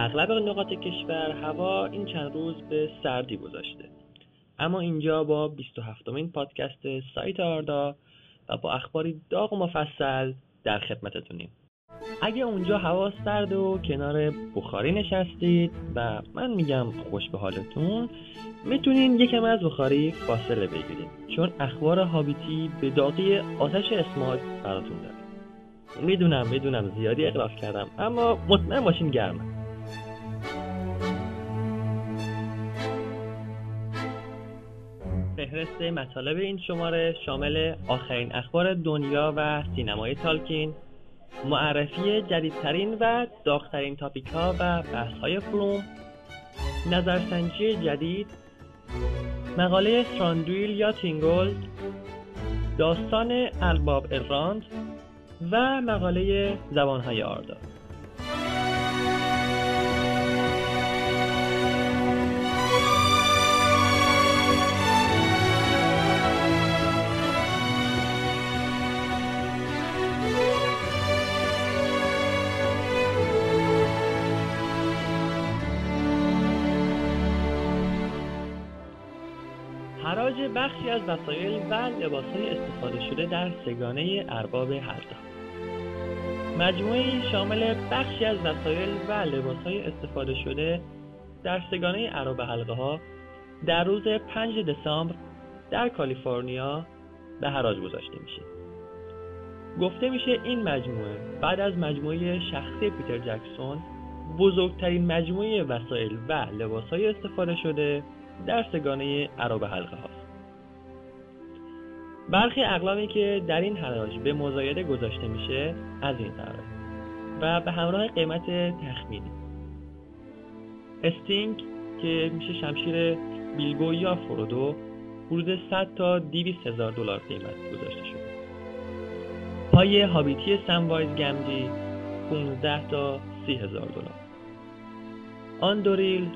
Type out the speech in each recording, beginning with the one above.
اغلب نقاط کشور هوا این چند روز به سردی گذاشته. اما اینجا با 27 مین پادکست سایت آردا و با اخباری داغ و مفصل در خدمتتونیم. اگه اونجا هوا سرد و کنار بخاری نشستید و من میگم خوش به حالتون می‌تونین یکم از بخاری فاصله بگیرید. چون اخبار هابیتی به داغی آتش اسماگ براتون داره می‌دونم می‌دونم زیادی اغراق کردم اما مطمئن باشین گرمه. فهرست مطالب این شماره شامل آخرین اخبار دنیا و سینمای تالکین معرفی جدیدترین و داغترین topic ها و بحث های forum نظرسنجی جدید مقاله تراندویل یا تینگل داستان الباب الراند و مقاله زبانهای آردا. بخشی از وسایل و لباسهای استفاده شده در سگانه ارباب حلقه مجموعی شامل بخشی از وسایل و لباسهای استفاده شده در سگانه ارباب حلقه ها در روز 5 دسامبر در کالیفرنیا به حراج گذاشته میشه. گفته میشه این مجموعه بعد از مجموعه شخصی پیتر جکسون بزرگترین مجموعه وسایل و لباسهای استفاده شده در سگانه عرب حلقه هاست برخی اقلامی که در این حراج به مزایده گذاشته میشه از این قراره و به همراه قیمت تخمینی. استینگ که میشه شمشیر بیلبو یا فرودو حدود 100 تا 200 هزار دلار قیمت گذاشته شده. پای هابیتی سموایز گمجی 15 تا 30 هزار دلار. آندوریل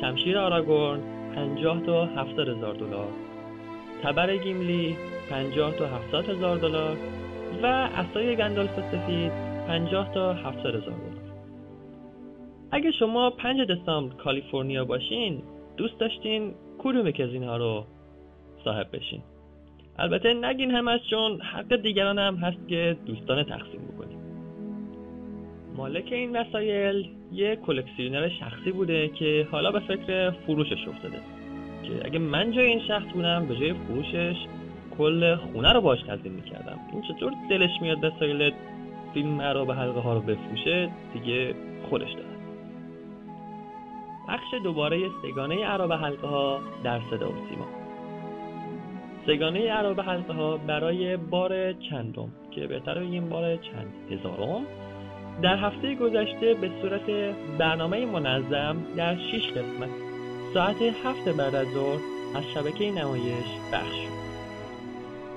شمشیر آراگورن 50 تا 70 هزار دلار. تبر گیملی 50 تا 70 هزار دلار و عصای گندالف سفید 50 تا 70 هزار دلار. اگه شما 5 دسامبر کالیفرنیا باشین دوست داشتین کدوم یکی از اینها رو صاحب بشین. البته نگین همه‌ش چون حق دیگران هم هست که دوستان تقسیم بکنیم. مالک این وسایل یه کلکسیونر شخصی بوده که حالا به فکر فروشش افتاده. که اگه من جای این شخص بودم به جای فروشش کل خونه رو باش تزیین می‌کردم. این چطور دلش میاد وسایل فیلم رو به حلقه ها رو بفروشه؟ دیگه خودش داره بخش دوباره سگانه عرب حلقه ها در صدا و سیما. سگانه عرب حلقه ها برای بار چندم که بهتر بگیم بار چند هزارم در هفته گذشته به صورت برنامه منظم در 6 قسمت. ساعت هفت بعد از ظهر از شبکه نمایش پخش شد.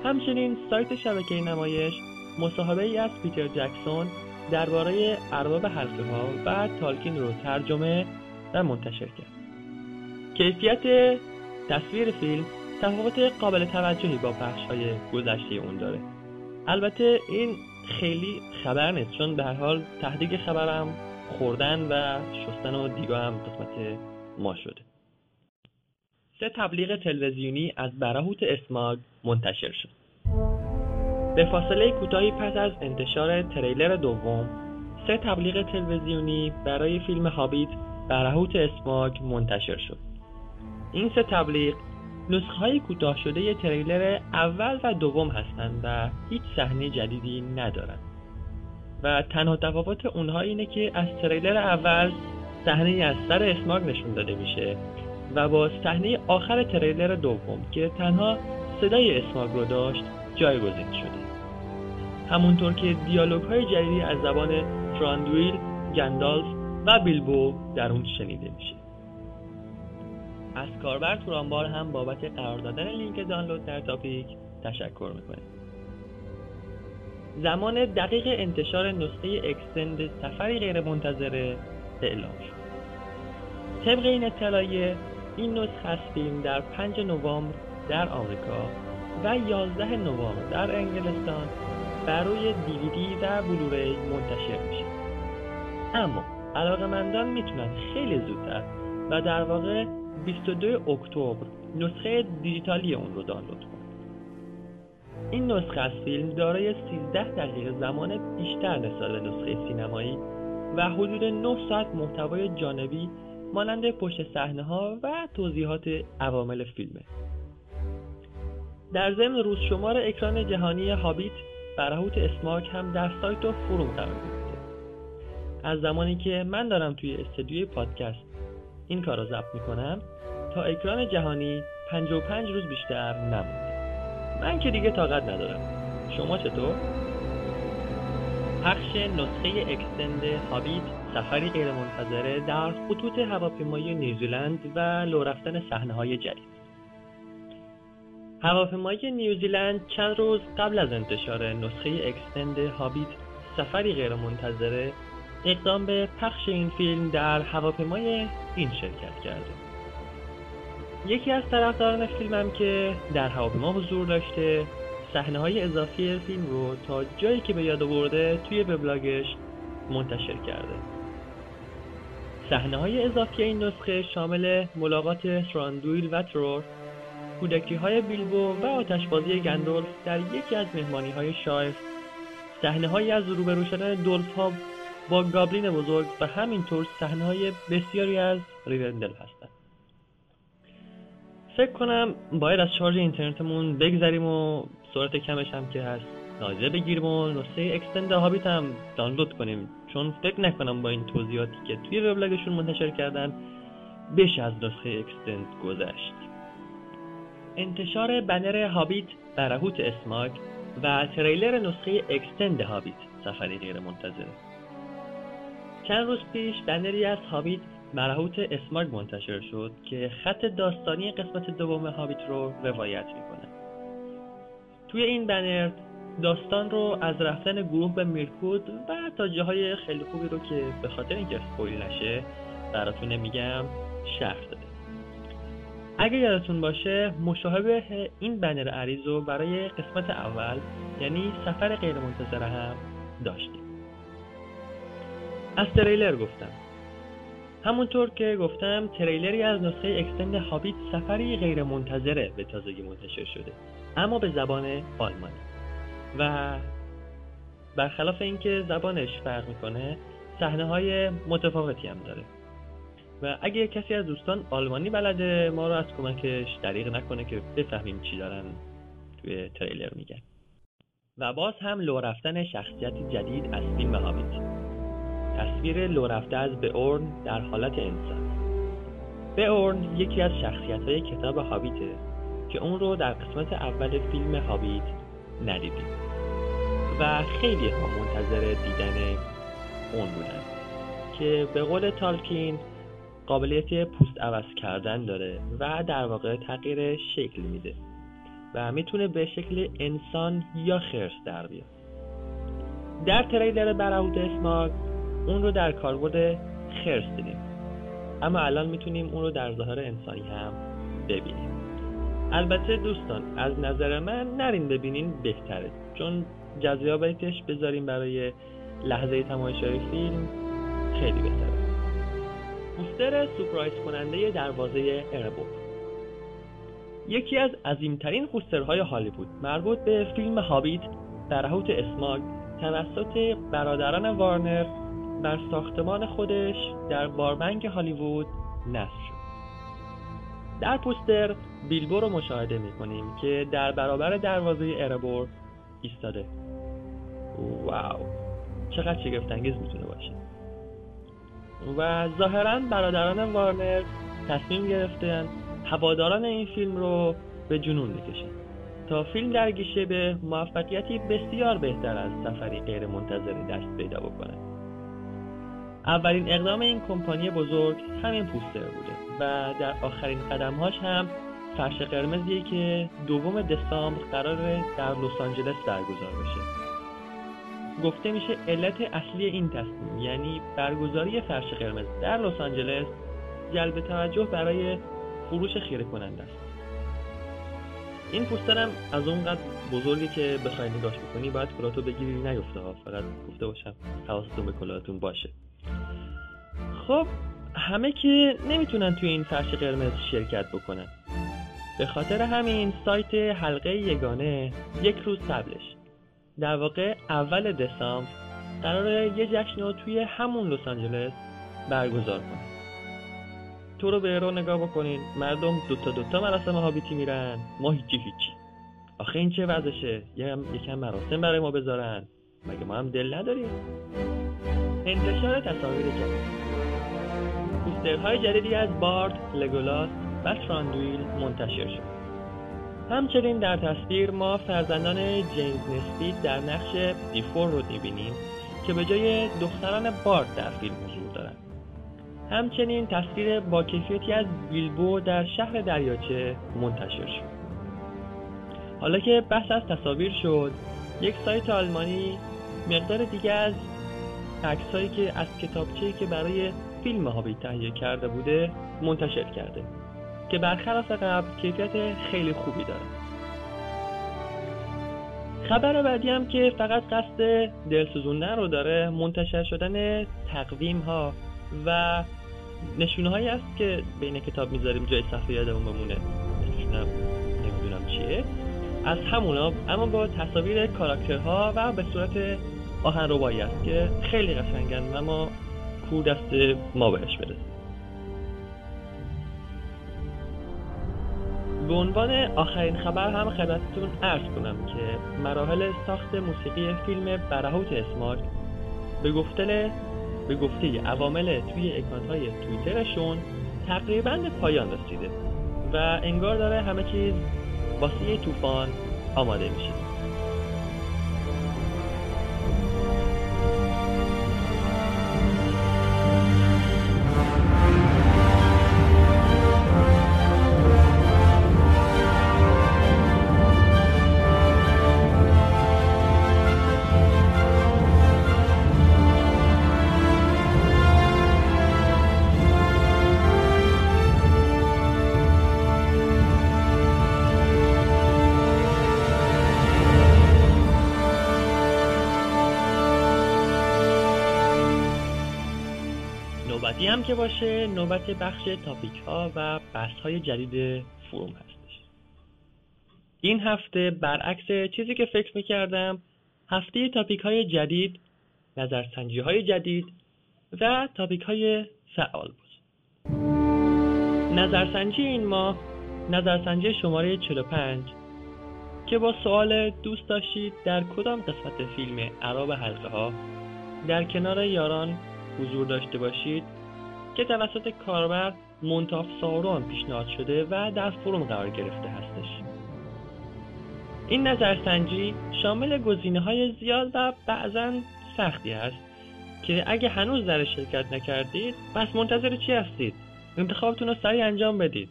همچنین سایت شبکه نمایش مصاحبه ای از پیتر جکسون درباره ارباب حلقه ها و تالکین رو ترجمه و منتشر کرد. کیفیت تصویر فیلم تفاوت قابل توجهی با پخش های گذشته اون داره. البته این خیلی خبر نیست چون به هر حال تهدیگ خبرم خوردن و شستن و دیگاه هم قسمت ما شده سه تبلیغ تلویزیونی از براهوت اسماگ منتشر شد. به فاصله کوتاهی پس از انتشار تریلر دوم سه تبلیغ تلویزیونی برای فیلم هابیت برهوت اسماک منتشر شد. این سه تبلیغ نسخه های کوتاه شده تریلر اول و دوم هستند و هیچ صحنه جدیدی ندارند. و تنها تفاوت اونها اینه که از تریلر اول صحنه از سر اسماگ نشون داده میشه. و با صحنه آخر تریلر دوم که تنها صدای اسماگ رو داشت جایگزین شده. همونطور که دیالوگ های جدیدی از زبان تراندویل، گندالف و بیلبو در اون شنیده میشه. از کاربر تورانبار هم بابت قرار دادن لینک دانلود در تاپیک تشکر می‌کنه زمان دقیق انتشار نسخه اکستند سفری غیر منتظره اعلام شد. طبق این اطلاعیه این از فیلم در 5 نوامبر در آمریکا و 11 نوامبر در انگلستان بر روی دیویدی و بلوری منتشر میشه. اما علاقمندان می‌تونن خیلی زودتر و در واقع 22 اکتبر نسخه دیجیتالی اون رو دانلود کنید این نسخه از فیلم دارای 13 دقیقه زمان بیشتر نسبت به نسخه سینمایی و حدود 9 ساعت محتوای جانبی مانند پشت صحنه ها و توضیحات عوامل فیلمه. در ضمن روز شمار اکران جهانی هابیت برهوت اسماک هم در سایت و فروم قرار گرفته. از زمانی که من دارم توی استدیوی پادکست این کار را ضبط می‌کنم تا اکران جهانی 55 روز بیشتر نمونده. من که دیگه طاقت ندارم. شما چطور؟ پخش نسخه اکستند هابیت سفری غیرمنتظره در خطوط هواپیمایی نیوزیلند و لو رفتن صحنه های جدید. هواپیمایی نیوزیلند چند روز قبل از انتشار نسخه اکستند هابیت سفری غیرمنتظره اقدام به پخش این فیلم در هواپیمای این شرکت کرده. یکی از طرفداران فیلمم که در هواپیما حضور داشته صحنه های اضافی فیلم رو تا جایی که به یاد آورده توی وبلاگش منتشر کرده. صحنه های اضافی این نسخه شامل ملاقات تراندویل و ترور کودکی های بیلبو و آتشبازی گندالف در یکی از مهمانی های شایر صحنه های از روبرو شدن دورف ها با goblin بزرگ و همینطور صحنه های بسیاری از ریوندل هستند. فکر کنم باید از شارژ اینترنتمون بگذریم و سرعت کمش هم که هست نادیده بگیریم و نسخه extended هابیت هم دانلود کنیم. چون فکر نکنم با این توضیحاتی که توی وبلاگشون منتشر کردن بشه از نسخه اکستند گذشت. انتشار بنر هابیت برهوت اسماک و تریلر نسخه اکستند هابیت سفری غیر منتظره چند روز پیش بنری از هابیت مرهوت اسماگ منتشر شد که خط داستانی قسمت دوم هابیت رو روایت می‌کنه. توی این بنر داستان رو از رفتن گروه به میرکود و تا جاهای خیلی خوبی رو که به خاطر اینکه سپویل نشه براتون نمیگم شرح داده. اگه یادتون باشه مشابه این بنر عریض رو برای قسمت اول یعنی سفر غیرمنتظره هم داشتیم. از تریلر گفتم. همونطور که گفتم تریلری از نسخه اکستند هابیت سفری غیر منتظره به تازگی منتشر شده اما به زبان آلمانی. و برخلاف اینکه زبانش فرق می‌کنه صحنه های متفاوتی هم داره. و اگه کسی از دوستان آلمانی بلده ما رو از کمکش دریغ نکنه که بفهمیم چی دارن توی تریلر میگن. و باز هم لو رفتن شخصیتی جدید از فیلم هابیت. تصویر لو رفته از اورن در حالت انسان اورن یکی از شخصیت های کتاب هابیته که اون رو در قسمت اول فیلم هابیت ندیدیم. و خیلی ها منتظر دیدن اون بودن که به قول تالکین قابلیت پوست عوض کردن داره و در واقع تغییر شکل میده و می‌تونه به شکل انسان یا خرس در بیاد. در تریلر برهوت اسماگ اون رو در کاربرد خرس دیدیم. اما الان می‌تونیم اون رو در ظاهر انسانی هم ببینیم. البته دوستان از نظر من نرین ببینین بهتره چون جذابیتش بذاریم برای لحظه تماشای فیلم خیلی بهتره. پوستر سپرایز کننده دروازه اربو یکی از عظیمترین پوسترهای هالیوود مربوط به فیلم هابیت در حوت اسماگ توسط برادران وارنر بر ساختمان خودش در باربنک هالیوود نصب شد. در پوستر بیلبو رو مشاهده می‌کنیم که در برابر دروازه اربور ایستاده. واو. چقدر شگفتانگیز می‌تونه باشه. و ظاهرا برادران وارنر تصمیم گرفتن هواداران این فیلم رو به جنون بکشن. تا فیلم در گیشه به موفقیتی بسیار بهتر از سفری غیر منتظری دست پیدا بکنه. اولین اقدام این کمپانی بزرگ همین پوستر بوده. و در آخرین قدمهاش هم فرش قرمزیه که دوم دسامبر قرار در لس آنجلس برگزار بشه. گفته میشه علت اصلی این تصمیم یعنی برگزاری فرش قرمز در لس آنجلس جلب توجه برای فروش خیره کننده است. این پوستر هم از اونقدر بزرگی که بخوای نگاش بکنی باید کلاتو بگیری نیفته ها. فقط گفته باشم حواستون به کلاتون باشه. خب همه که نمی‌تونن توی این فرش قرمز شرکت بکنن. به خاطر همین سایت حلقه یگانه یک روز قبلش. در واقع اول دسامبر قرار یه جشن رو توی همون لس آنجلس برگزار کنه تو رو به رو نگاه بکنین. مردم دوتا دوتا مراسم هابیتی میرن. ما هیچی هیچی. آخه این چه وضعشه؟ یکم مراسم برای ما بذارن. مگه ما هم دل نداریم؟ انتشار تصاویر جدید. پوسترهای جدیدی از بارد، لگولاس و تراندویل منتشر شد. همچنین در تصویر ما فرزندان جیمز نسپید در نقش دیفور رو می‌بینیم که به جای دختران بارد در فیلم حضور دارند. همچنین تصویر با کیفیتی از بیلبو در شهر دریاچه منتشر شد. حالا که بحث از تصاویر شد یک سایت آلمانی مقدار دیگه از عکسهایی که از کتابچه‌ای که برای فیلم هابی تهیه کرده بوده منتشر کرده که برخلاف قبل کیفیت خیلی خوبی داره. خبر بعدی هم که فقط قصد دلسوزوندن رو داره منتشر شدن تقویم ها و نشونه هایی است که بین کتاب می‌ذاریم. جای صفحه یادمون بمونه. نمی‌دونم چیه. از همونا اما با تصاویر کاراکترها و به صورت آهن است که خیلی قشنگن. و ما کور دست ما بهش برسیم به عنوان آخرین خبر هم خدمتتون ارز کنم که مراحل ساخت موسیقی فیلم برهوت اسمارک به گفته به گفته عوامل توی اکانت های توییترشون تقریبا به پایان رسیده و انگار داره همه چیز واسه طوفان آماده میشه. هم که باشه نوبت بخش تاپیک ها و بحث های جدید فروم هستش. این هفته برعکس چیزی که فکر می‌کردم هفته تاپیک های جدید نظرسنجی های جدید و تاپیک های فعال بود. نظرسنجی این ماه نظرسنجی شماره 45 که با سوال دوست داشتید در کدام قسمت فیلم عرب حلقه ها در کنار یاران حضور داشته باشید که توسط کاربر منتاف سارون پیشنهاد شده و در فروم قرار گرفته هستش. این نظرسنجی شامل گزینه های زیاد و بعضا سختی است که اگه هنوز در شرکت نکردید پس منتظر چی هستید؟ انتخابتون رو سریع انجام بدید.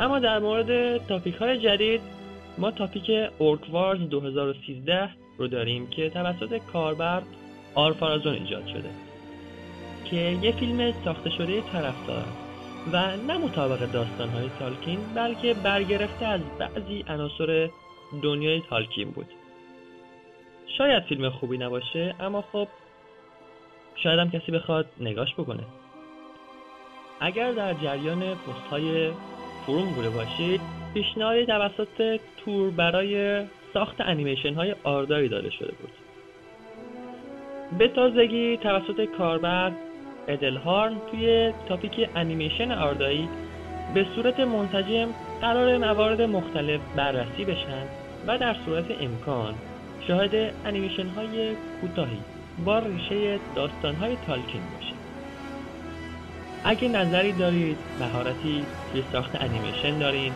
اما در مورد تاپیک های جدید ما تاپیک اورکوارز 2013 رو داریم که توسط کاربر آرفارازون ایجاد شده. که یه فیلم ساخته شده طرفدار و نه مطابق داستانهای تالکین بلکه برگرفته از بعضی عناصر دنیای تالکین بود. شاید فیلم خوبی نباشه اما خب شاید هم کسی بخواد نگاش بکنه. اگر در جریان پست های فروم بوده باشید پیشنهادی توسط تور برای ساخت انیمیشن های آرداری داده شده بود. به تازگی توسط کاربر ادلهارن توی تاپیک انیمیشن آردایی به صورت منسجم قرار موارد مختلف بررسی بشن و در صورت امکان شاهد انیمیشن های کوتاهی با ریشه داستان های تالکین باشه. اگه نظری دارید مهارتی توی ساخت انیمیشن دارین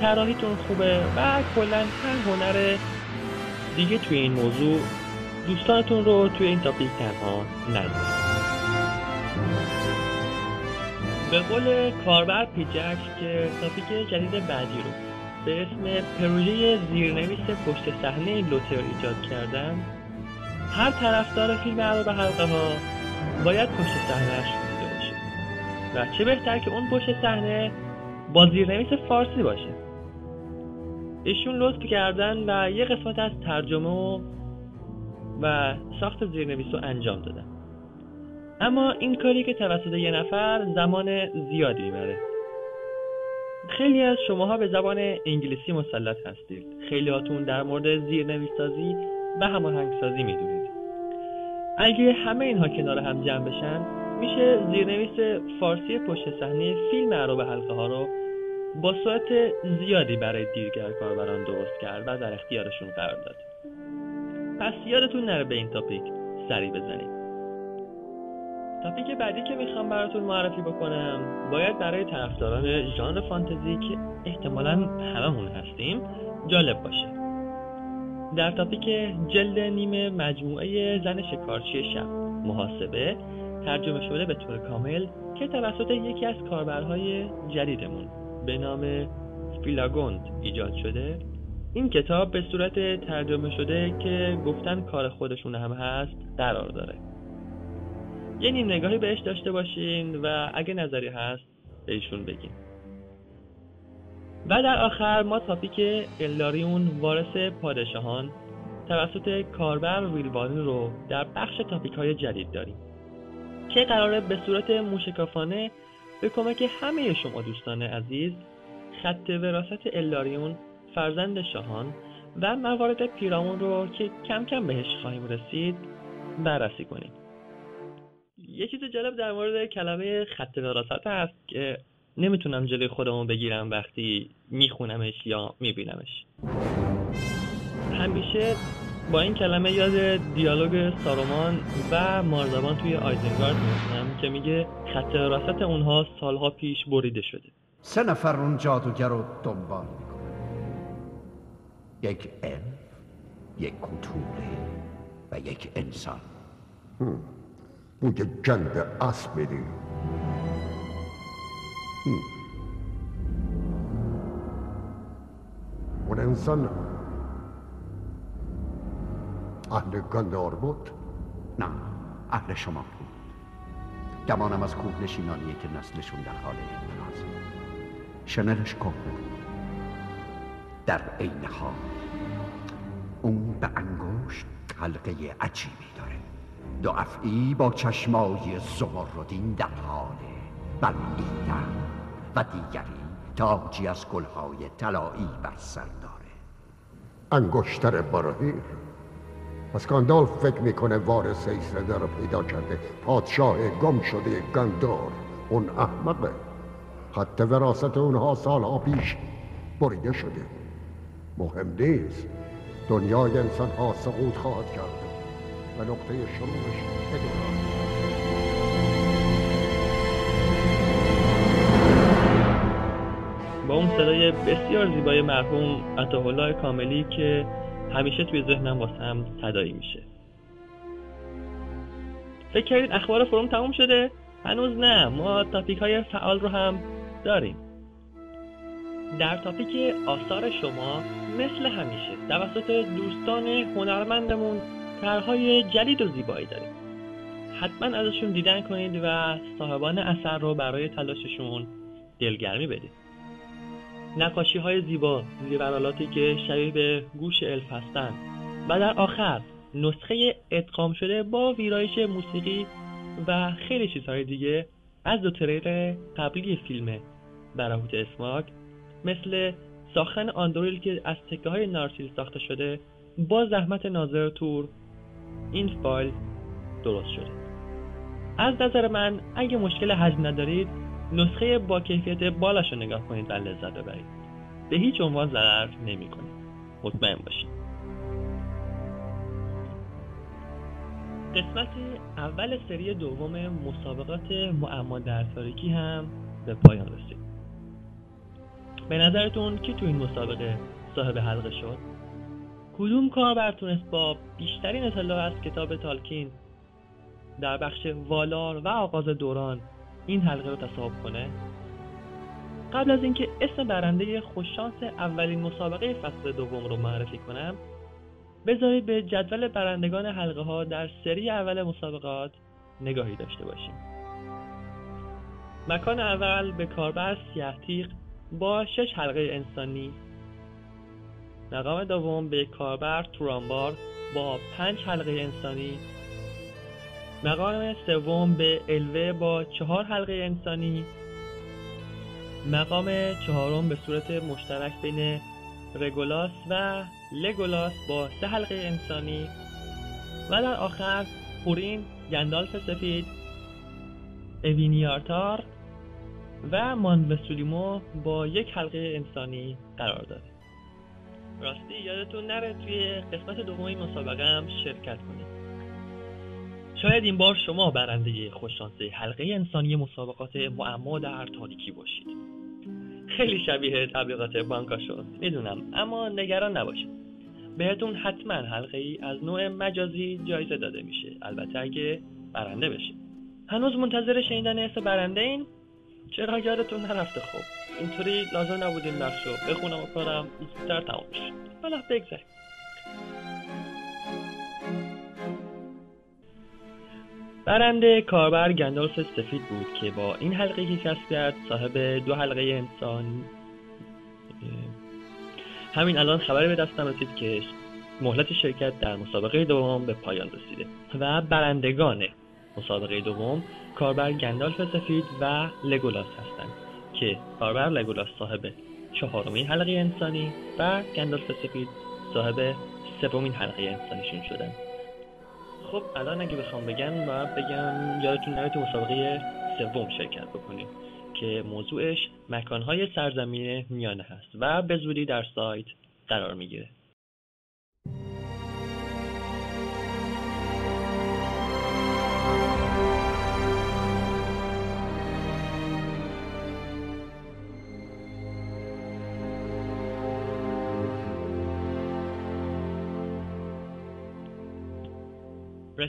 طراحیتون خوبه و کلا هر هنر دیگه توی این موضوع دوستانتون رو توی این تاپیک تنها نذارید به قول کاربر پیجک که تاپیک جدید بعدی رو به اسم پروژه زیرنویس پشت صحنه لوتر ایجاد کردن هر طرفدار فیلم عرب حلقه ها باید پشت صحنهش دیده باشه. و چه بهتر که اون پشت صحنه با زیرنویس فارسی باشه. ایشون لطف کردن و یه قسمت از ترجمه و, و ساخت زیرنویس رو انجام دادن. اما این کاری که توسط یه نفر زمان زیادی می‌بره. خیلی از شماها به زبان انگلیسی مسلط هستید. خیلی هاتون در مورد زیرنویسسازی و هماهنگسازی می‌دونید. اگه همه اینها کنار هم جمع بشن میشه زیرنویس فارسی پشت صحنه فیلم عرب حلقه ها رو با سرعت زیادی برای دیرگر کاربران درست کرد و در اختیارشون قرار داد. پس یادتون نره به این تاپیک سری بزنید تاپیک بعدی که می‌خوام براتون معرفی بکنم باید برای طرفداران ژانر فانتزی که احتمالا هممون هستیم جالب باشه. در تاپیک جلد نیمه مجموعه زن شکارچی شب محاسبه ترجمه شده به طور کامل که توسط یکی از کاربرهای جدیدمون به نام سپیلاگوند ایجاد شده. این کتاب به صورت ترجمه شده که گفتن کار خودشون هم هست قرار داره. یه نیم نگاهی بهش داشته باشین و اگه نظری هست بهشون بگین. و در آخر ما تاپیک الاریون وارث پادشاهان توسط کاربر ویلوانی رو در بخش تاپیک های جدید داریم که قراره به صورت موشکافانه به کمک همه شما دوستان عزیز خط وراست الاریون فرزند شاهان و موارد پیرامون رو که کم کم بهش خواهیم رسید بررسی کنیم. یه چیز جالب در مورد کلمه خط وراست هست که نمی‌تونم جلوی خودمو بگیرم وقتی میخونمش یا میبینمش. همیشه با این کلمه یاد دیالوگ سارومان و مارزبان توی آیزنگارد میفتم که میگه خط وراست اونها سالها پیش بریده شده. سه نفر اون جادوگر رو دنبال می‌کنن یک الف یک کتوله و یک انسان. بوی جنگ اسب میدی اون انسان اهل گندار بود نه اهل شما بود گمانم از کوه نشینانیه که نسلشون در حال انقراض شنلش کهنه بود در عین حال اون به انگشت حلقه عجیبی داره دو افعی با چشمای زمردین در حال بلعیدن و دیگری تاجی از گلهای طلایی بر سر داره. انگشتر براهیر پس گاندالف فکر می‌کنه وارث ایسرده رو پیدا کرده. پادشاه گم شده گندار اون احمقه. خط وراست اونها سالها پیش بریده شده. مهم نیست. دنیای انسان ها سقوط خواهد کرد. و نقطه شروعش ادامه با اون صدای بسیار زیبای مرحوم عطاالله کاملی که همیشه توی ذهنم واسم صدایی میشه. فکر کردید اخبار فروم تموم شده؟ هنوز نه. ما تاپیک های فعال رو هم داریم. در تاپیک آثار شما مثل همیشه توسط دوستان هنرمندمون طرحهای جدید و زیبایی داریم. حتما ازشون دیدن کنید و صاحبان اثر رو برای تلاششون دلگرمی بدید. نقاشی های زیبا زیورالاتی که شبیه به گوش الف هستند و در آخر نسخه ادغام شده با ویرایش موسیقی و خیلی چیزهای دیگه از دو تریر قبلی فیلم برهوت اسماک مثل ساختن آندرویل که از تکه های نارسیل ساخته شده با زحمت ناظر تور این فایل درست شده. از نظر من اگه مشکل حجم ندارید نسخه با کیفیت بالاش رو نگاه کنید و لذت ببرید. به هیچ عنوان ضرر نمی‌کنه مطمئن باشید. قسمت اول سری دوم مسابقات معما در تاریکی هم به پایان رسید. به نظرتون کی تو این مسابقه صاحب حلقه شد؟ کدوم کاربر تونست با بیشترین اطلاع از کتاب تالکین در بخش والار و آغاز دوران این حلقه رو تصاحب کنه؟ قبل از اینکه اسم برنده خوششانس اولین مسابقه فصل دوم رو معرفی کنم بذارید به جدول برندگان حلقه ها در سری اول مسابقات نگاهی داشته باشیم. مکان اول به کاربر سیاه با شش حلقه انسانی مقام دوم به کاربر تورانبار با پنج حلقه انسانی. مقام سوم به الوه با چهار حلقه انسانی. مقام چهارم به صورت مشترک بین رگولاس و لگولاس با سه حلقه انسانی. و در آخر پورین گندالف سفید اوینیارتار و مانوسولیمو با یک حلقه انسانی قرار داره راستی یادتون نره توی قسمت دوم این مسابقه هم شرکت کنید شاید این بار شما برنده خوششانسه حلقه انسانی مسابقات معما در تاریکی باشید. خیلی شبیه تبلیغات بانکا شد. می‌دونم اما نگران نباشید. بهتون حتما حلقه ای از نوع مجازی جایزه داده میشه. البته اگه برنده بشه هنوز منتظر شنیدن اسم برنده این؟ چرا یادتون نرفته؟ خب اینطوری لازم نبود این بخش رو بخونم و کارم زودتر تمام شد حالا بگذاریم. برنده کاربر گندالف سفید بود که با این حلقه که کسب کرد صاحب دو حلقه انسان همین الان خبری به دستم رسید که مهلت شرکت در مسابقه دوم به پایان رسیده و برندگان مسابقه دوم کاربر گندالف سفید و لگولاس هستند. که کاربر لگولاس صاحب چهارمین حلقه انسانی و گندالف سفید صاحب سومین حلقه انسانیشون شدن خب الان اگه بخوام بگم باید بگم یادتون نره تو مسابقه سوم شرکت بکنید که موضوعش مکانهای سرزمین میانه هست و به زودی در سایت قرار می‌گیره.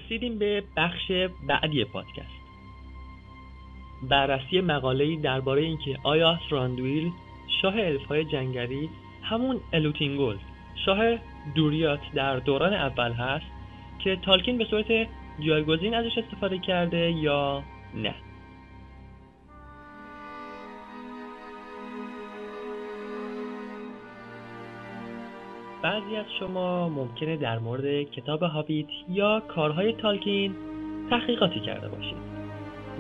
رسیدیم به بخش بعدی پادکست. بررسی مقاله‌ای درباره اینکه آیا راندویل شاه الفهای جنگلی همون الوتینگول شاه دوریات در دوران اول هست که تالکین به صورت جایگزین ازش استفاده کرده یا نه. بعضی از شما ممکنه در مورد کتاب هابیت یا کارهای تالکین تحقیقاتی کرده باشید.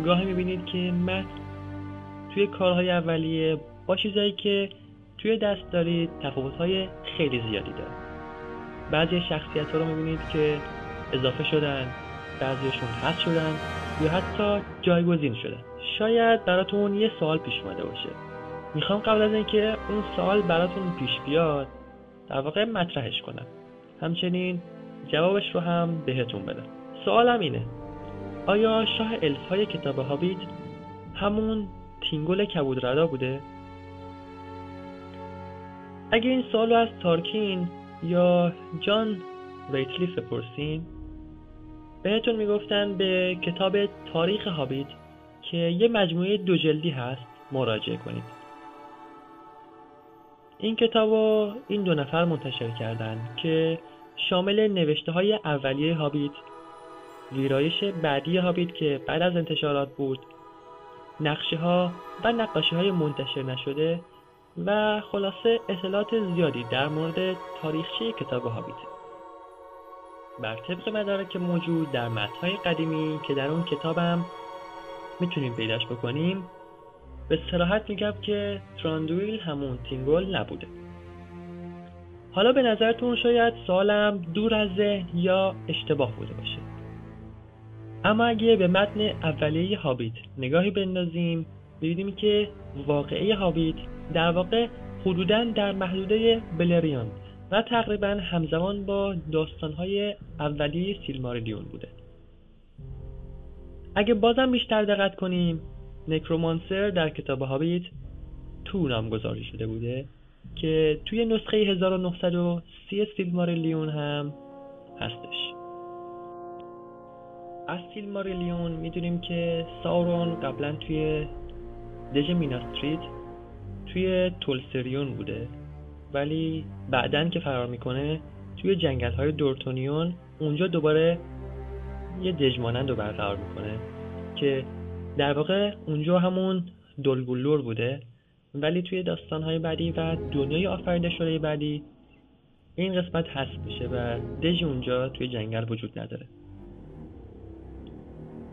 گاهی می‌بینید که متن توی کارهای اولیه با چیزایی که توی دست دارید تفاوتهای خیلی زیادی داره بعضی شخصیت ها رو می‌بینید که اضافه شدن بعضیشون حذف شدن یا حتی جایگزین شدن. شاید براتون یه سوال پیش اومده باشه. می‌خوام قبل از اینکه اون سوال براتون پیش بیاد در واقع مطرحش کنم. همچنین جوابش رو هم بهتون بدم. سوالم اینه آیا شاه الف های کتاب هابیت همون تینگل کبود ردا بوده؟ اگه این سوال رو از تالکین یا جان رتلیف بپرسین بهتون می‌گفتن به کتاب تاریخ هابیت که یه مجموعه دو جلدی هست مراجعه کنید. این کتاب این دو نفر منتشر کردند که شامل نوشته های اولیه هابیت ویرایش بعدی هابیت که بعد از انتشارات بود نقشه ها و نقاشی های منتشر نشده و خلاصه اطلاعات زیادی در مورد تاریخچه کتاب هابیت. بر طبق مدارک موجود در متنهای قدیمی که در اون کتابم می‌تونیم پیداش بکنیم به صراحت میگن که تراندویل همون تینگل نبوده. حالا به نظرتون شاید سوالم دور از ذهن یا اشتباه بوده باشه. اما اگه به متن اولیه هابیت نگاهی بندازیم ببینیم که واقعه هابیت در واقع حدودا در محدوده بلریاند و تقریبا همزمان با داستانهای اولیه سیلماریلیون بوده. اگه بازم بیشتر دقت کنیم نکرومانسر در کتاب هابیت تو نامگذاری شده بوده که توی نسخه 1930 سیلماریلیون هم هستش. از سیلماریلیون می‌دونیم که ساورون قبلا توی دژ میناستریت توی تولسریون بوده ولی بعدن که فرار می‌کنه توی جنگل های دورتونیون اونجا دوباره یه دژمانند رو برقرار می‌کنه که در واقع اونجا همون دلگلور بوده ولی توی داستانهای بعدی و دنیای آفریده شده بعدی این قسمت حذف میشه و دژ اونجا توی جنگل وجود نداره.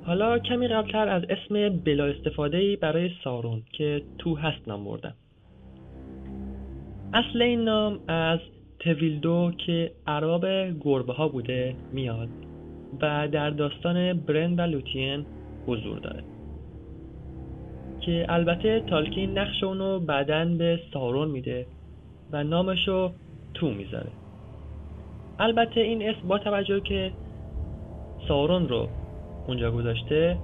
حالا کمی قبلتر از اسم بلا استفاده برای سارون که تو هست نام بردم. اصل این نام از تویلدو که ارباب گربه ها بوده میاد و در داستان برن و لوتین حضور داره. که البته تالکین نقش اونو بعدا به سارون میده و نامشو تو می‌ذاره. البته این اسم با توجه که سارون رو اونجا گذاشته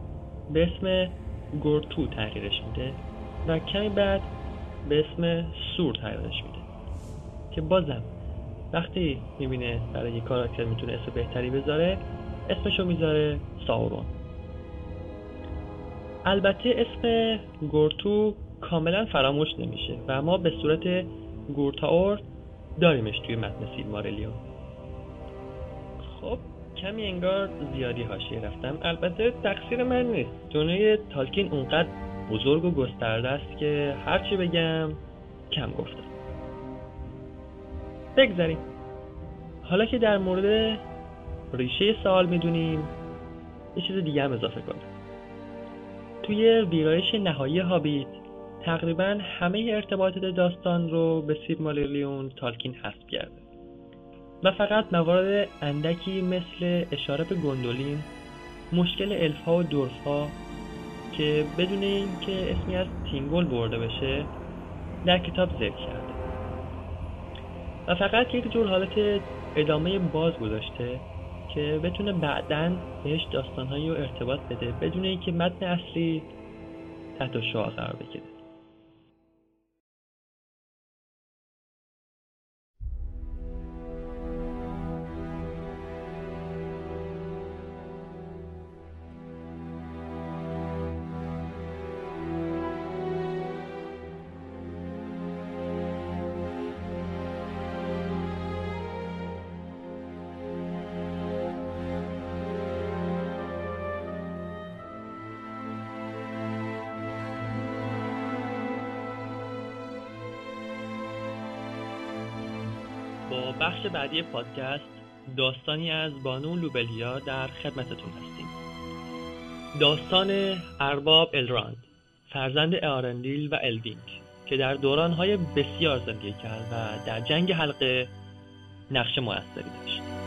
به اسم گورتو تغییرش میده و کمی بعد به اسم سور تغییرش میده که بازم وقتی می‌بینه برای یک کاراکتر می‌تونه اسم بهتری بذاره اسمشو می‌ذاره ساورون البته اسم گورتو کاملا فراموش نمیشه و ما به صورت گورتاور داریمش توی متن سیلمارلیون خب کمی انگار زیادی حاشیه رفتم. البته تقصیر من نیست. دنیای تالکین اونقدر بزرگ و گسترده است که هرچی بگم کم گفتم. بگذاریم. حالا که در مورد ریشه سوال می‌دونیم یه چیز دیگه هم اضافه کنیم توی ویرایش نهایی هابیت. تقریبا همه ارتباطات داستان رو به سیلماریلیون تالکین حذف کرده. و فقط موارد اندکی مثل اشاره به گندولین مشکل الف ها و دورف ها که بدون اینکه اسمی از تینگول برده بشه در کتاب ذکر کرده. و فقط یک جور حالت ادامه باز گذاشته که بتونه بعدا بهش داستانهایی رو ارتباط بده بدون اینکه متن اصلی تحت شعا قرار بگیره. بخش بعدی پادکست داستانی از بانو لوبلیا در خدمتتون هستیم. داستان ارباب الروند فرزند آرندیل و الوینگ که در دورانهای بسیار زندگی کرد و در جنگ حلقه نقش موثری داشت.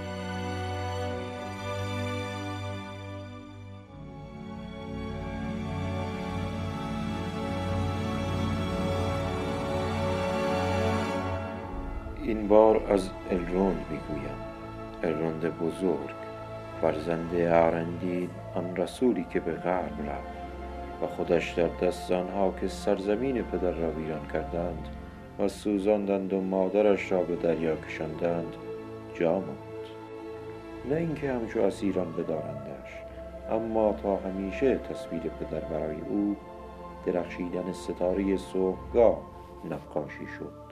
بار از الروند می‌گویم. الروند بزرگ فرزند ارندید آن رسولی که به غرب رفت و خودش در دست آنها که سرزمین پدر را ویران کردند و سوزاندند و مادرش را به دریا کشاندند جا ماند. نه اینکه همچو اسیران بدارندش اما تا همیشه تصویر پدر برای او درخشیدن ستاره صبحگاه نقاشی شد.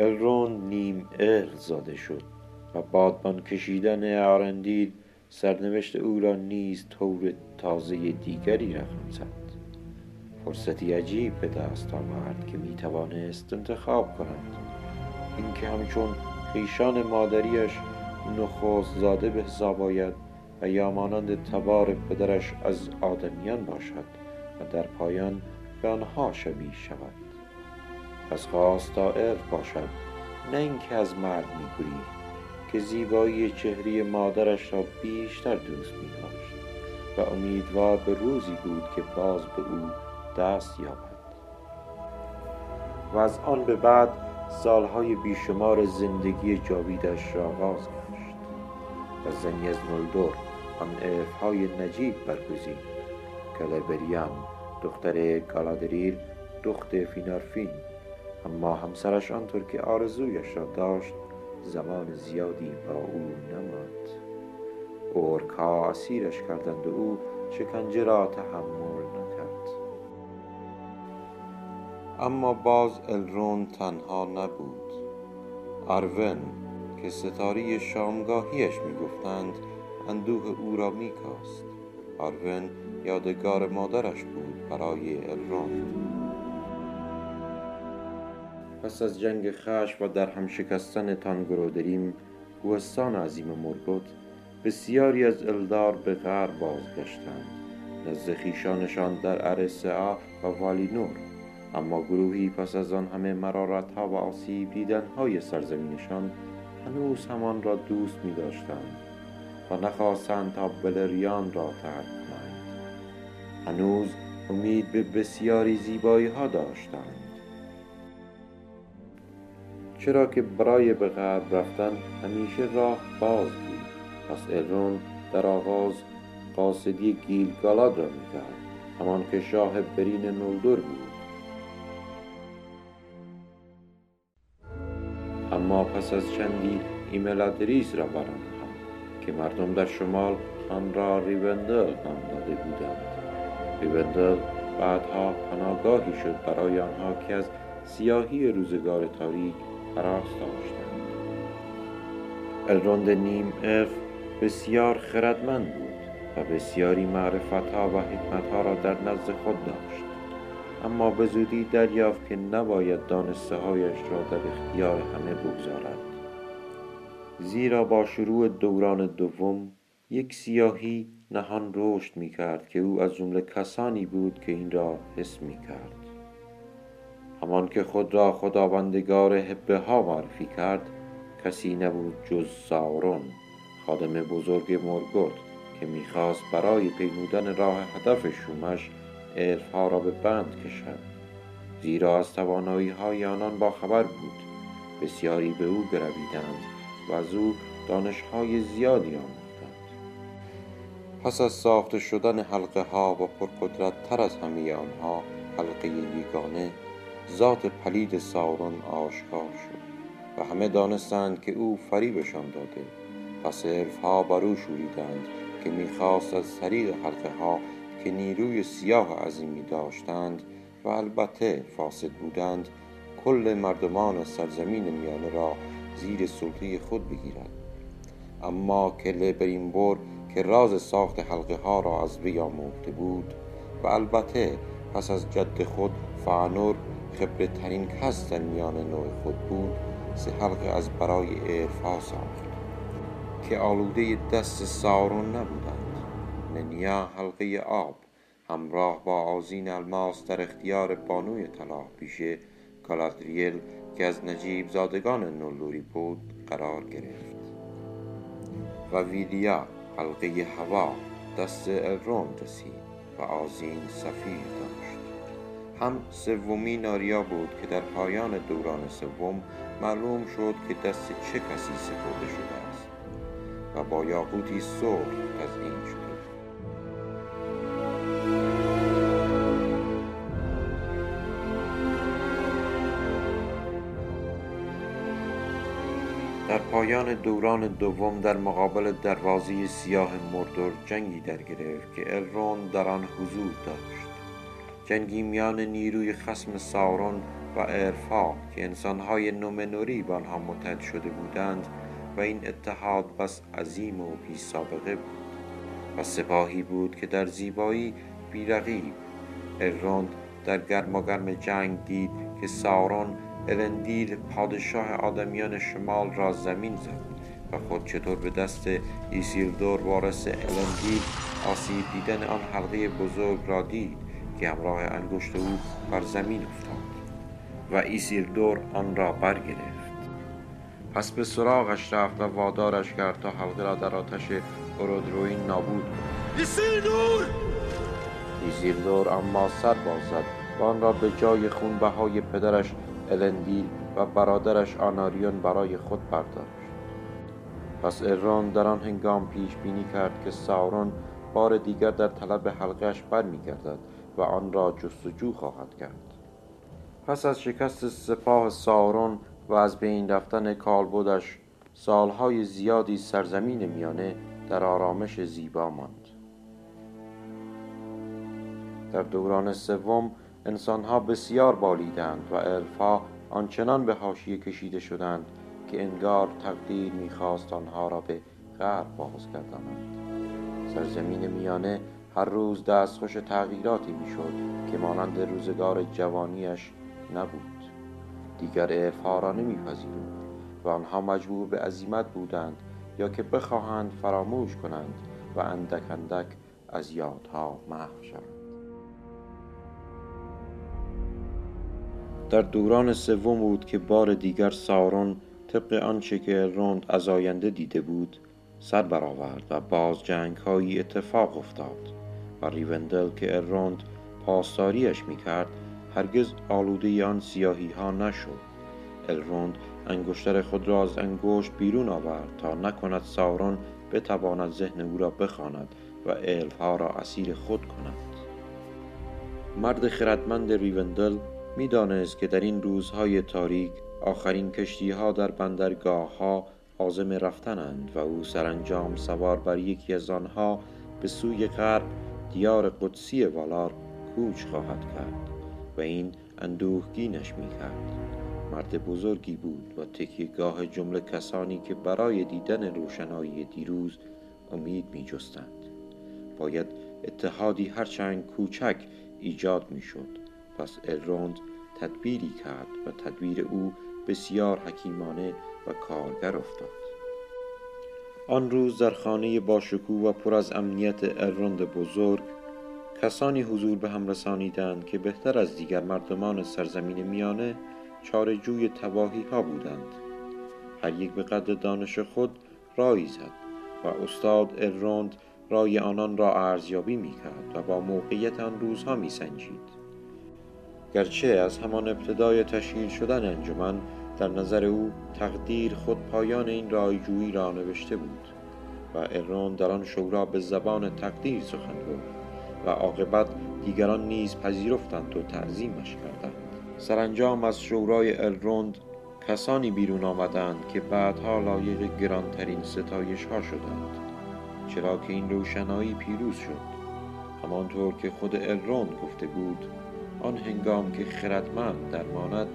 الرون نیم ارق زاده شد و بادبان کشیدن آرندیل سرنوشت او را نیز طور تازه دیگری رقم زد. فرصتی عجیب به دست آورد که می توانست انتخاب کند. اینکه همچون خیشان مادریش نخست زاده به حساب و یا مانند تبار پدرش از آدمیان باشد و در پایان به آنها شبیه شود. از خواست تا عرق باشد نه اینکه از مرد میگریخت که زیبایی چهره مادرش را بیشتر دوست میداشت و امیدوار به روزی بود که باز به او دست یابد. و از آن به بعد سالهای بیشمار زندگی جاویدش را آغاز گشت و زنی از نولدور آن عرفهای نجیب برگزید. کلبریان دختر گالادریر دخت فینارفین اما همسرش آنطور که آرزویش را داشت زمان زیادی با او نماند. اورکها اسیرش کردند و او شکنجه را تحمل نکرد. اما باز الرون تنها نبود. آرون که ستاری شامگاهیش می‌گفتند اندوه او را میکاست. آرون یادگار مادرش بود برای الرون. پس از جنگ خش و در هم شکستن تانگرودریم کوهستان عظیم مرگوت بسیاری از الدار به غرب بازگشتند. نزد خویشانشان در ارسعا و والینور اما گروهی پس از آن همه مرارتها و آسیب دیدنهای سرزمینشان هنوز همان را دوست می داشتند و نخواستند تا بلریان را ترک کنند. هنوز امید به بسیاری زیبایی ها داشتند. چرا که برای به غرب رفتن همیشه راه باز بود. پس الرون در آغاز قاصدی گیلگالاد را می‌کرد همان که شاه برین نولدور بود. اما پس از چندی ایملادریس را برانخواند که مردم در شمال آن را ریوندل نام داده بودند. ریوندل بعدها پناهگاهی شد برای آنها که از سیاهی روزگار تاریک هراس داشتند الروند نیم الف بسیار خردمند بود و بسیاری معرفتها و حکمتها را در نزد خود داشت. اما به زودی دریافت که نباید دانسته هایش را در اختیار همه بگذارد. زیرا با شروع دوران دوم یک سیاهی نهان رشد می کرد که او از جمله کسانی بود که این را حس می کرد همان که خود را خداوندگار هبه ها معرفی کرد کسی نبود جز ساورون خادم بزرگ مرگوت که می‌خواست برای پیمودن راه هدف شومش ها را به بند کشد. زیرا از توانایی های آنان با خبر بود بسیاری به او گرویدند و از او دانش های زیادی آموختند. پس از ساخته شدن حلقه ها و پرقدرت تر از همه آنها حلقه یگانه ذات پلید ساورون آشکار شد و همه دانستند که او فریبشان داده پس ها بر او شوریدند که می‌خواست از طریق حلقه ها که نیروی سیاه عظیمی داشتند و البته فاسد بودند کل مردمان سرزمین میانه را زیر سلطه خود بگیرد اما کله بریمبور که راز ساخت حلقه ها را از وی آموخته بود و البته پس از جد خود فانور خبره ترین کس در میان نوع خود بود سه حلقه از برای عرفا ساخت که آلوده دست سارون نبودند. ننیا حلقه آب همراه با آزین الماس در اختیار بانوی طلا پیش کالادریل که از نجیب زادگان نولوری بود قرار گرفت. و ویدیا حلقه هوا دست الرون رسید و آزین سفیر داشت هم سومین آریا بود که در پایان دوران سوم معلوم شد که دست چه کسی سپرده شده است و با یاقوتی سرخ تزئین شده. در پایان دوران دوم در مقابل دروازه سیاه مردور جنگی در گرفت که الرون در آن حضور داشت. جنگی میان نیروی خسم سارون و ارفا که انسانهای نومنوری به آنها متحد شده بودند و این اتحاد بس عظیم و بی سابقه بود و سپاهی بود که در زیبایی بیرقیب اروند در گرم و گرم جنگ دید که سارون الندیل پادشاه آدمیان شمال را زمین زد و خود چطور به دست ایسیلدور وارث الندیل آسیب دیدن آن حلقه بزرگ را دید که همراه انگشت او بر زمین افتاد و ایسیلدور آن را برگرفت. پس به سراغش رفت و وادارش کرد تا حلقه را در آتش اورودروین نابود کند. ایسیلدور ایزیلدور اما سر باز زد و آن را به جای خونبهای پدرش الندیل و برادرش آناریون برای خود برداشت. پس الروند در آن هنگام پیش بینی کرد که سارون بار دیگر در طلب حلقهش برمیگردد. و آن را جستجو خواهد کرد. پس از شکست سپاه سارون و از بین رفتن کالبدش سالهای زیادی سرزمین میانه در آرامش زیبا ماند. در دوران سوم انسانها بسیار بالیدند و الفا آنچنان به حاشیه کشیده شدند که انگار تقدیر می‌خواست آنها را به غرب بازگرداند سرزمین میانه هر روز دستخوش تغییراتی می‌شد که مانند روزگار جوانیش نبود. دیگر الفها را نمیپذیرفت و آنها مجبور به عزیمت بودند یا که بخواهند فراموش کنند و اندک اندک از یادها محو شوند. در دوران سوم بود که بار دیگر سارون طبق آنچه که الروند از آینده دیده بود سر برآورد و باز جنگ اتفاق افتاد. و ریوندل که الروند پاسداریش می‌کرد هرگز آلوده آن سیاهی ها نشد. الروند انگشتر خود را از انگشت بیرون آورد تا نکند سارون بتواند ذهن او را بخواند و الفها را اسیر خود کند. مرد خردمند ریوندل می‌دانست که در این روزهای تاریک آخرین کشتی ها در بندرگاه ها عازم رفتنند و او سرانجام سوار بر یکی از آنها به سوی غرب دیار قدسی والار کوچ خواهد کرد و این اندوهگینش می کرد. مرد بزرگی بود و تکیهگاه جمله کسانی که برای دیدن روشنایی دیروز امید می جستند. باید اتحادی هرچند کوچک ایجاد می شد پس الروند تدبیری کرد و تدبیر او بسیار حکیمانه و کارگر افتاد آن روز در خانه باشکوه و پر از امنیت الروند بزرگ کسانی حضور به هم رسانیدند که بهتر از دیگر مردمان سرزمین میانه چارجوی تباهی ها بودند هر یک به قدر دانش خود رایی زد و استاد الروند رای آنان را ارزیابی می کرد و با موقعیت آن روزها می سنجید. گرچه از همان ابتدای تشکیل شدن انجمن در نظر او تقدیر خود پایان این رایجویی را نوشته بود و ارون در آن شورا به زبان تقدیر سخن گفت و عاقبت دیگران نیز پذیرفتند و تعظیمش کردند. سرانجام از شورای الروند کسانی بیرون آمدند که بعدها لایق گرانترین ستایش ها شدند چرا که این روشنایی پیروز شد. همانطور که خود الروند گفته بود آن هنگام که خردمند درماند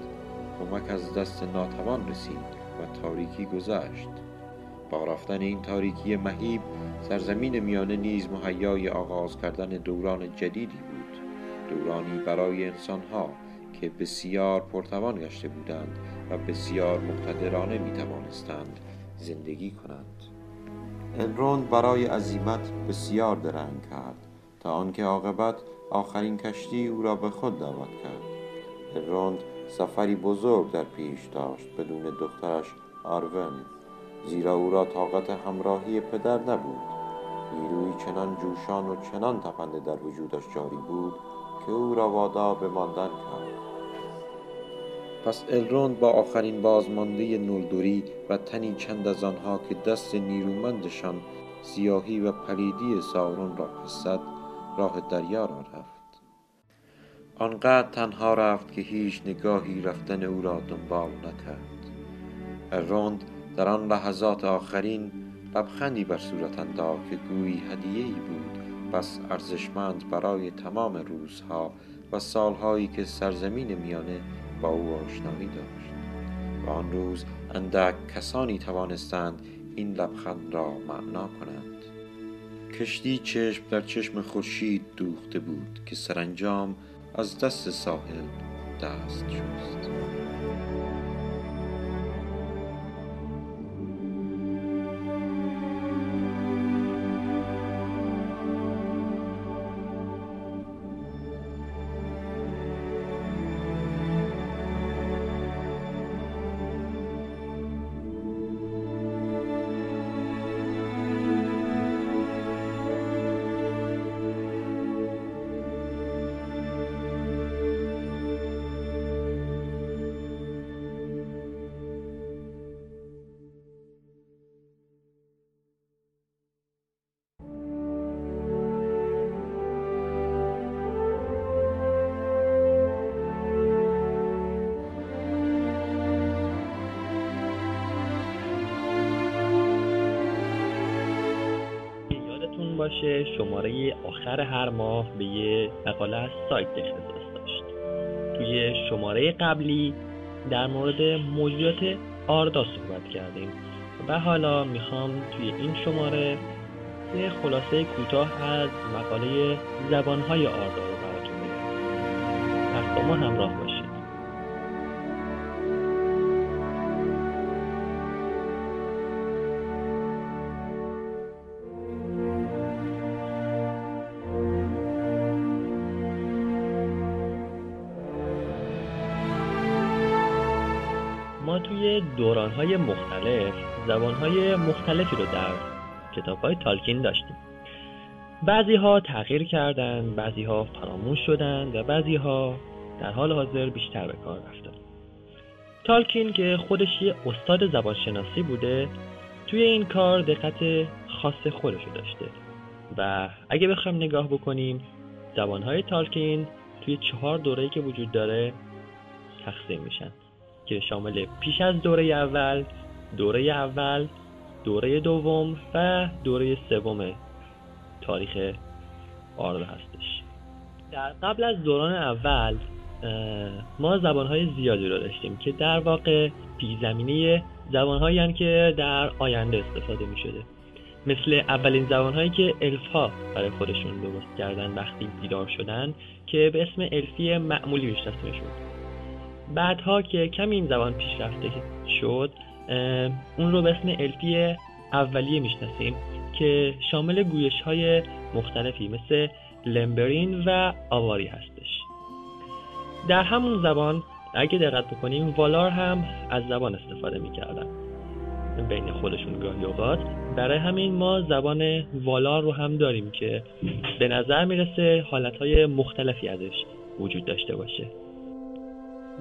کمک از دست ناتوان رسید و تاریکی گذشت. با رفتن این تاریکی مهیب سرزمین میانه نیز مهیای آغاز کردن دوران جدیدی بود. دورانی برای انسانها که بسیار پرتوان گشته بودند و بسیار مقتدرانه می توانستند زندگی کنند. انرون برای عزیمت بسیار درنگ کرد تا آنکه عاقبت آخرین کشتی او را به خود دعوت کرد. الروند سفری بزرگ در پیش داشت بدون دخترش آرون زیرا او را طاقت همراهی پدر نبود. نیروی چنان جوشان و چنان تپنده در وجودش جاری بود که او را وادار به ماندن کرد. پس الروند با آخرین بازمانده نولدوری و تنی چند از آنها که دست نیرومندشان سیاهی و پلیدی ساورون را حسد راه دریا را رفت. آنقدر تنها رفت که هیچ نگاهی رفتن او را دنبال نکرد. الروند در آن لحظات آخرین لبخندی بر صورت انداخت که گویی هدیهای بود بس ارزشمند برای تمام روزها و سالهایی که سرزمین میانه با او آشنایی داشت. و آن روز اندک کسانی توانستند این لبخند را معنا کنند. کشتی چشم در چشم خورشید دوخته بود که سرانجام از دست ساحل دست شست. باشه. شماره آخر هر ماه به یه مقاله از سایت اختصاص داشت. توی شماره قبلی در مورد موجودات آردا صحبت کردیم. و حالا می‌خوام توی این شماره یه خلاصه کوتاه از مقاله زبانهای آردا رو براتون بگم. پس با ما همراه باشید. دورانهای مختلف زبانهای مختلفی رو در کتابهای تالکین داشتیم. بعضی ها تغییر کردن بعضی ها فراموش شدن و بعضی ها در حال حاضر بیشتر به کار رفتن. تالکین که خودش یه استاد زبانشناسی بوده توی این کار دقت خاص خودشو داشته. و اگه بخوایم نگاه بکنیم زبانهای تالکین توی چهار دوره‌ای که وجود داره تقسیم میشن. که شامل پیش از دوره اول، دوره اول، دوره دوم و دوره سوم تاریخ آردا هستش. در قبل از دوران اول ما زبانهای زیادی رو داشتیم که در واقع پی زمینه زبانهایی که در آینده استفاده می شده مثل اولین زبانهایی که الف ها برای خودشون درست کردن وقتی بیدار شدن که به اسم الفی معمولی میشناسیمشون بعدها که کمی این زبان پیشرفته شد اون رو به اسم الفی اولیه می‌شناسیم که شامل گویش های مختلفی مثل لمبرین و آواری هستش. در همون زبان اگه دقت بکنیم والار هم از زبان استفاده می‌کردن. بین خودشون گاهی اوقات. برای همین ما زبان والار رو هم داریم که به نظر می‌رسه حالتهای مختلفی ازش وجود داشته باشه.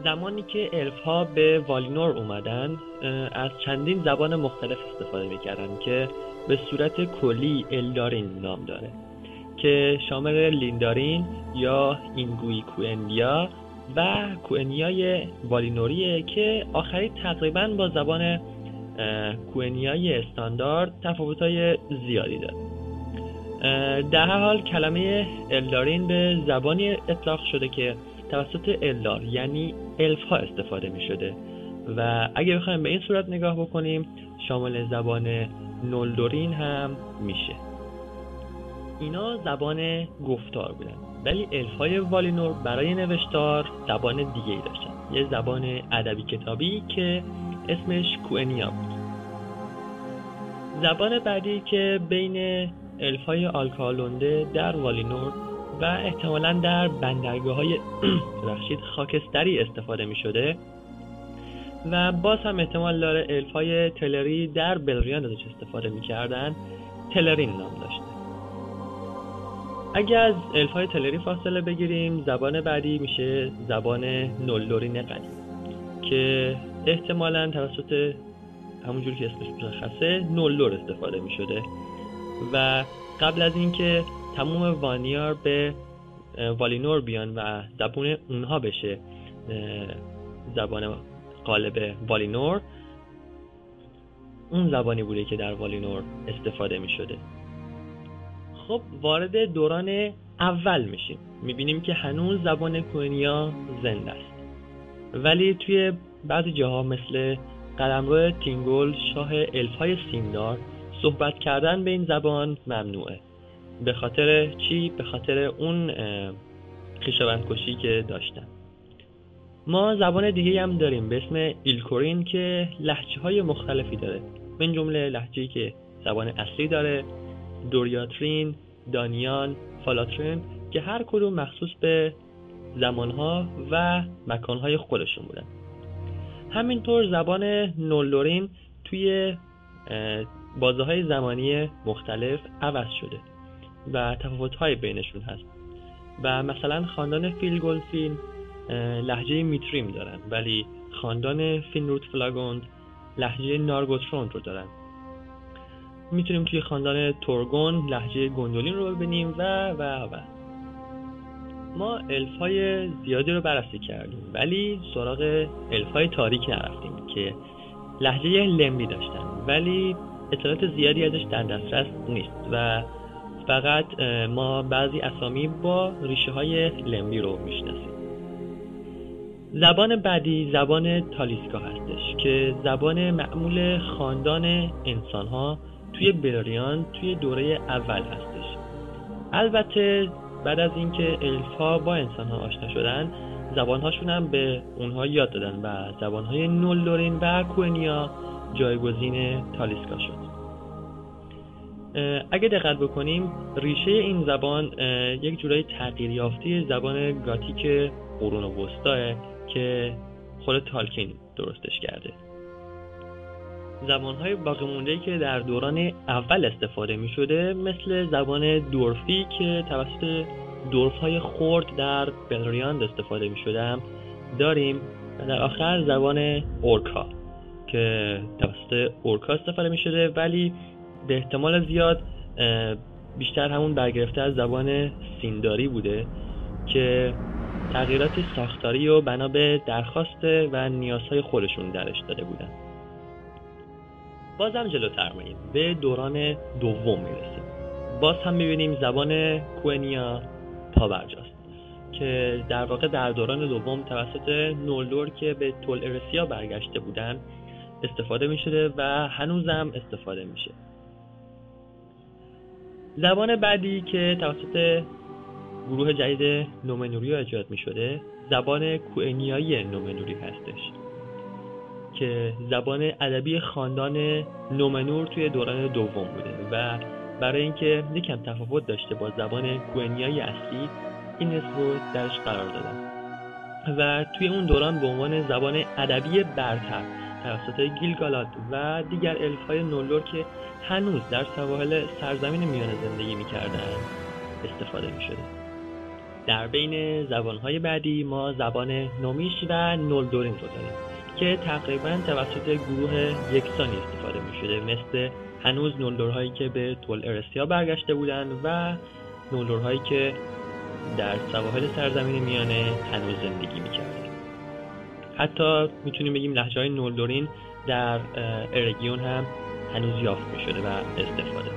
زمانی که الف ها به والینور اومدن از چندین زبان مختلف استفاده می‌کردن که به صورت کلی الدارین نام داره که شامل لیندارین یا اینگوی کوئنیا و کوئنیای والینوریه که آخری تقریبا با زبان کوئنیای استاندارد تفاوتهای زیادی داره. در هر حال کلمه الدارین به زبانی اطلاق شده که توسط الدار یعنی الف ها استفاده می شده و اگه بخوایم به این صورت نگاه بکنیم شامل زبان نولدورین هم میشه. اینا زبان گفتار بودن ولی الف های والینور برای نوشتار زبان دیگه ای داشتن. یه زبان ادبی کتابی که اسمش کوئنیا بود. زبان بعدی که بین الف های آلکالونده در والینور و احتمالا در بندرگاه های خاکستری استفاده می شده و باز هم احتمال داره الف های تلری در بلریان ازش استفاده می کردن تلرین نام داشته. اگر از الف های تلری فاصله بگیریم زبان بعدی میشه زبان نولدورین قدیم که احتمالا توسط همونجور که اسمش مشخصه نولدور استفاده می شده و قبل از اینکه تموم وانیار به والینور بیان و زبون اونها بشه. زبان قالب والینور. اون زبانی بوده که در والینور استفاده می شده خب وارد دوران اول میشیم. می‌بینیم که هنوز زبان کوینیا زنده است. ولی توی بعضی جاها مثل قلمرو تینگول شاه الفای سیمدار صحبت کردن به این زبان ممنوعه. به خاطر چی؟ به خاطر اون خیشابند کشی که داشتن ما زبان دیگه هم داریم به اسم ایلکورین که لحجه های مختلفی داره. من جمله لحجه که زبان اصلی داره دوریاترین، دانیان، فالاترین که هر کدوم مخصوص به زمانها و مکانهای خودشون بودن. همینطور زبان نولورین توی بازه های زمانی مختلف عوض شده. و تفاوت بینشون هست. و مثلا خاندان فینگولفین لهجه میتریم دارن ولی خاندان فینرود فلاگوند لحجه نارگوترون رو دارن. می‌تونیم توی خاندان تورگون لحجه گندولین رو ببینیم و و و. ما الف های زیادی رو بررسی کردیم ولی سراغ الف های تاریک نرفتیم که لحجه لمبی داشتن ولی اطلاعات زیادی ازش در دسترس نیست و فقط ما بعضی اسامی با ریشه های لمبی رو می‌شناسیم. زبان بعدی زبان تالیسکا هستش که زبان معمول خاندان انسان ها توی بلریان توی دوره اول هستش. البته بعد از اینکه الف ها با انسان ها آشنا شدن زبان هاشون هم به اونها یاد دادن و زبان های نولدورین و کوئنیا جایگزین تالیسکا شد. اگه دقت بکنیم ریشه این زبان یک جورایی تغییر یافته زبان گاتیک قرون وسطاه که خود تالکین درستش کرده. زبانهای باقی مونده که در دوران اول استفاده می شده مثل زبان دورفی که توسط دورف های خورد در بلریاند استفاده می شده داریم و در آخر زبان اورکا که توسط اورکا استفاده می شده ولی به احتمال زیاد بیشتر همون برگرفته از زبان سینداری بوده که تغییرات ساختاری و بنا به درخواست و نیازهای خودشون درش داده بودن. بازم جلوتر میریم به دوران دوم می‌رسیم. باز هم می‌بینیم زبان کوئنیا پاورجاست که در واقع در دوران دوم توسط نولدور که به تول ارسیا برگشته بودن استفاده می‌شده و هنوزم استفاده میشه. زبان بعدی که توسط گروه جدید نومنوری ایجاد می شده زبان کوئنیایی نومنوری هستش که زبان ادبی خاندان نومنور توی دوران دوم بوده و برای اینکه یکم تفاوت داشته با زبان کوئنیایی اصلی این اسم رو درش قرار دادن. و توی اون دوران به عنوان زبان ادبی برتر توسط گیلگالاد و دیگر الفهای نولور که هنوز در سواحل سرزمین میانه زندگی می‌کردن استفاده می‌شده. در بین زبانهای بعدی ما زبان نومیش و نولدورین رو داریم که تقریبا توسط گروه یکسانی استفاده می شده مثل هنوز نولدورهایی که به تول ارسیا برگشته بودند و نولدورهایی که در سواحل سرزمین میانه هنوز زندگی می حتی می‌تونیم بگیم لحجه های نولدورین در ارگیون هم هنوز یافت می شده و استفاده.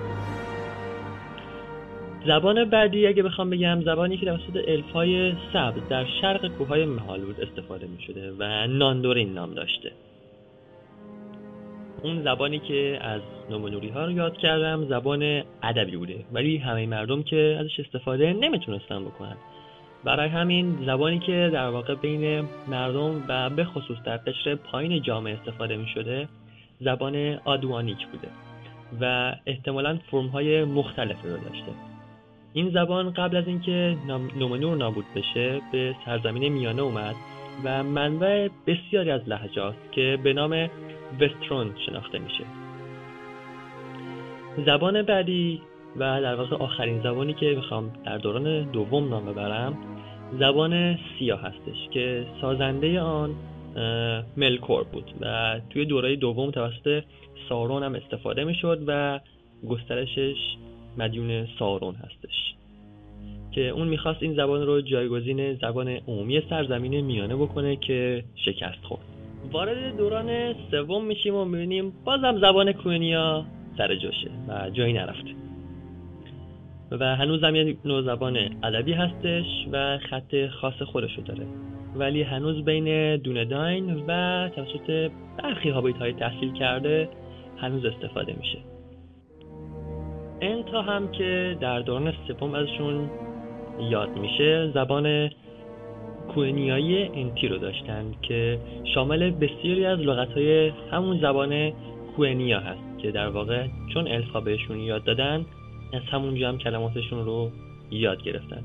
زبان بعدی اگه بخوام بگم زبانی که توسط الفای سبز در شرق کوههای مهالود استفاده می شده و ناندورین نام داشته. اون زبانی که از نومنوری ها رو یاد کردم زبان ادبی بوده. ولی همه مردم که ازش استفاده نمی‌تونستن بکنن. برای همین زبانی که در واقع بین مردم و به خصوص در قشر پایین جامعه استفاده می شده زبان آدوانیک بوده و احتمالا فرم های مختلفی رو داشته. این زبان قبل از اینکه نومنور نابود بشه به سرزمین میانه اومد و منبع بسیاری از لحجات که به نام وسترون شناخته میشه. زبان بعدی و در واقع آخرین زبانی که می‌خوام در دوران دوم نام ببرم زبان سیاه هستش که سازنده آن ملکور بود و توی دوره دوم توسط سارون هم استفاده می‌شد و گسترشش مدیون سارون هستش که اون می‌خواست این زبان رو جایگزین زبان عمومی سرزمین میانه بکنه که شکست خورد. وارد دوران سوم میشیم و می‌بینیم بازم زبان کوینیا سر جاشه و جایی نرفته. و هنوز هم یه نوع زبان ادبی هستش و خط خاص خودشو داره. ولی هنوز بین دونداین و توسط برخی هابیت های تحصیل کرده هنوز استفاده میشه. انتا هم که در دوران سوم ازشون یاد میشه زبان کوینیایی انتی رو داشتن که شامل بسیاری از لغت های همون زبان کوینیا هست که در واقع چون الفا بهشون یاد دادن از همونجا هم کلماتشون رو یاد گرفتن.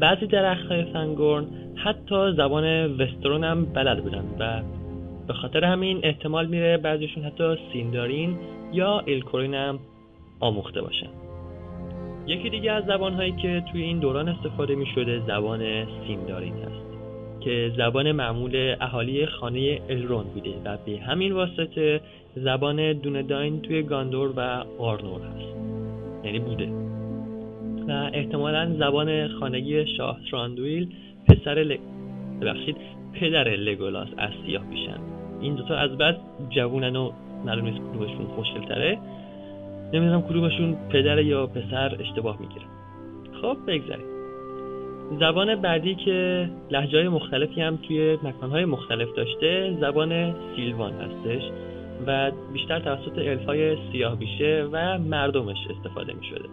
بعضی درخت های فنگورن حتی زبان وسترون هم بلد بودن و به خاطر همین احتمال میره بعضیشون حتی سیندارین یا الکورین هم آموخته باشن. یکی دیگه از زبانهایی که توی این دوران استفاده می شده زبان سیندارین هست که زبان معمول اهالی خانه الرون بوده و به همین واسطه زبان دونداین توی گاندور و آرنور هست. یعنی بوده. و احتمالا زبان خانگی شاه تراندویل پسر ل... ببخشید پدر لگولاس از سیاه میشن. این دوتا از بعد جوونن و معلوم نیست کدومشون خوشگلتره. نمی‌دونم کدومشون پدر یا پسر اشتباه می‌گیره. خب بگذاریم. زبان بعدی که لحجه های مختلفی هم توی مکانهای مختلف داشته زبان سیلوان هستش. و بیشتر توسط الفای سیاه بیشه و مردمش استفاده می شده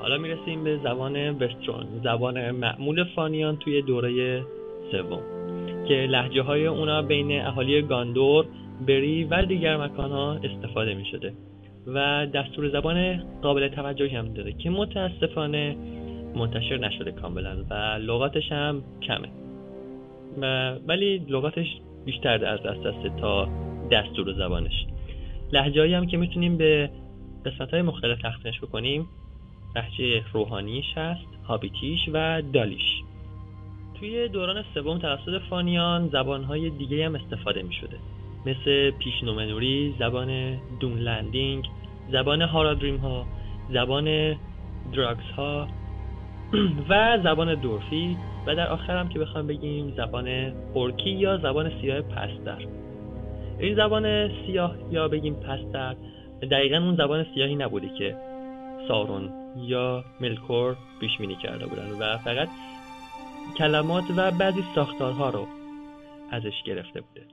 حالا می‌رسیم به زبان وسترون زبان معمول فانیان توی دوره سوم که لحجه های اونا بین اهالی گاندور بری و دیگر مکان ها استفاده می شده و دستور زبان قابل توجهی هم داره که متاسفانه منتشر نشده کاملا و لغاتش هم کمه. ولی لغاتش بیشتر از دست است تا دستور زبانش. لحجه هم که می‌تونیم به قسمت های مختلف تقسیمش بکنیم لحجه روحانیش هست هابیتیش و دالیش. توی دوران سوم توسط فانیان زبانهای دیگه هم استفاده می شده مثل پیشنومنوری، زبان دونلندینگ، زبان هارادریم ها، زبان دراگز ها و زبان دورفی. و در آخر هم که بخوام بگیم زبان اورکی یا زبان سیاه پستر. این زبان سیاه یا بگیم پستر دقیقا اون زبان سیاهی نبوده که سارون یا ملکور پیش بینی کرده بودن و فقط کلمات و بعضی ساختارها رو ازش گرفته بوده.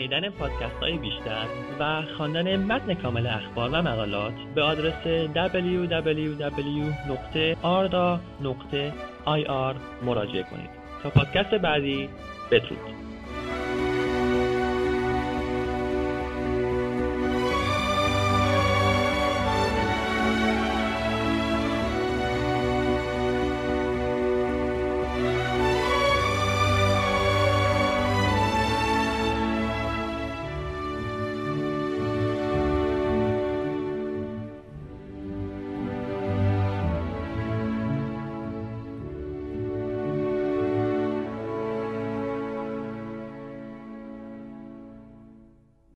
شنیدن پادکست های بیشتر و خواندن متن کامل اخبار و مقالات به آدرس www.arda.ir مراجعه کنید. تا پادکست بعدی بدرود